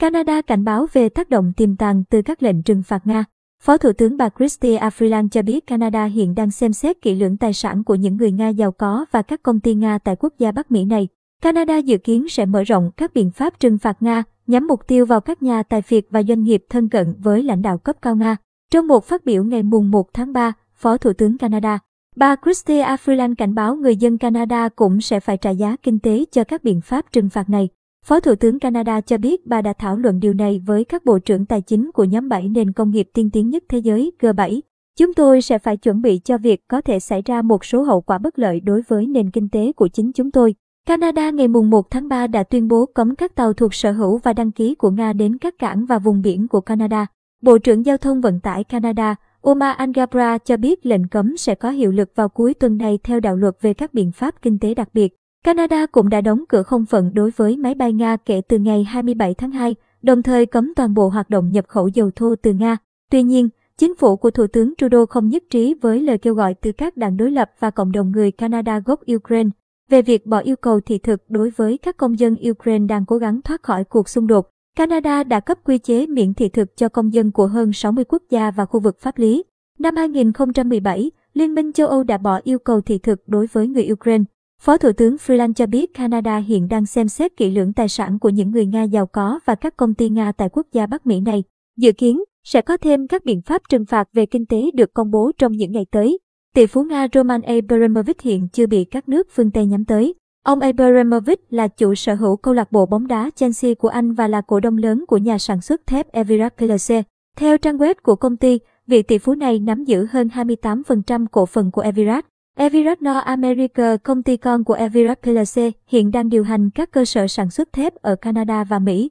Canada cảnh báo về tác động tiềm tàng từ các lệnh trừng phạt Nga. Phó Thủ tướng bà Christie Freeland cho biết Canada hiện đang xem xét kỹ lưỡng tài sản của những người Nga giàu có và các công ty Nga tại quốc gia Bắc Mỹ này. Canada dự kiến sẽ mở rộng các biện pháp trừng phạt Nga nhắm mục tiêu vào các nhà tài phiệt và doanh nghiệp thân cận với lãnh đạo cấp cao Nga. Trong một phát biểu ngày mùng 1 tháng 3, Phó Thủ tướng Canada, bà Christie Freeland cảnh báo người dân Canada cũng sẽ phải trả giá kinh tế cho các biện pháp trừng phạt này. Phó Thủ tướng Canada cho biết bà đã thảo luận điều này với các bộ trưởng tài chính của nhóm 7 nền công nghiệp tiên tiến nhất thế giới G7. Chúng tôi sẽ phải chuẩn bị cho việc có thể xảy ra một số hậu quả bất lợi đối với nền kinh tế của chính chúng tôi. Canada ngày 1 tháng 3 đã tuyên bố cấm các tàu thuộc sở hữu và đăng ký của Nga đến các cảng và vùng biển của Canada. Bộ trưởng Giao thông Vận tải Canada, Omar Angabra cho biết lệnh cấm sẽ có hiệu lực vào cuối tuần này theo đạo luật về các biện pháp kinh tế đặc biệt. Canada cũng đã đóng cửa không phận đối với máy bay Nga kể từ ngày 27 tháng 2, đồng thời cấm toàn bộ hoạt động nhập khẩu dầu thô từ Nga. Tuy nhiên, chính phủ của Thủ tướng Trudeau không nhất trí với lời kêu gọi từ các đảng đối lập và cộng đồng người Canada gốc Ukraine về việc bỏ yêu cầu thị thực đối với các công dân Ukraine đang cố gắng thoát khỏi cuộc xung đột. Canada đã cấp quy chế miễn thị thực cho công dân của hơn 60 quốc gia và khu vực pháp lý. Năm 2017, Liên minh châu Âu đã bỏ yêu cầu thị thực đối với người Ukraine. Phó Thủ tướng Freeland cho biết Canada hiện đang xem xét kỹ lưỡng tài sản của những người Nga giàu có và các công ty Nga tại quốc gia Bắc Mỹ này. Dự kiến, sẽ có thêm các biện pháp trừng phạt về kinh tế được công bố trong những ngày tới. Tỷ phú Nga Roman Abramovich hiện chưa bị các nước phương Tây nhắm tới. Ông Abramovich là chủ sở hữu câu lạc bộ bóng đá Chelsea của Anh và là cổ đông lớn của nhà sản xuất thép Everard plc. Theo trang web của công ty, vị tỷ phú này nắm giữ hơn 28% cổ phần của Everard. Everard America, công ty con của Everard plc, hiện đang điều hành các cơ sở sản xuất thép ở Canada và Mỹ.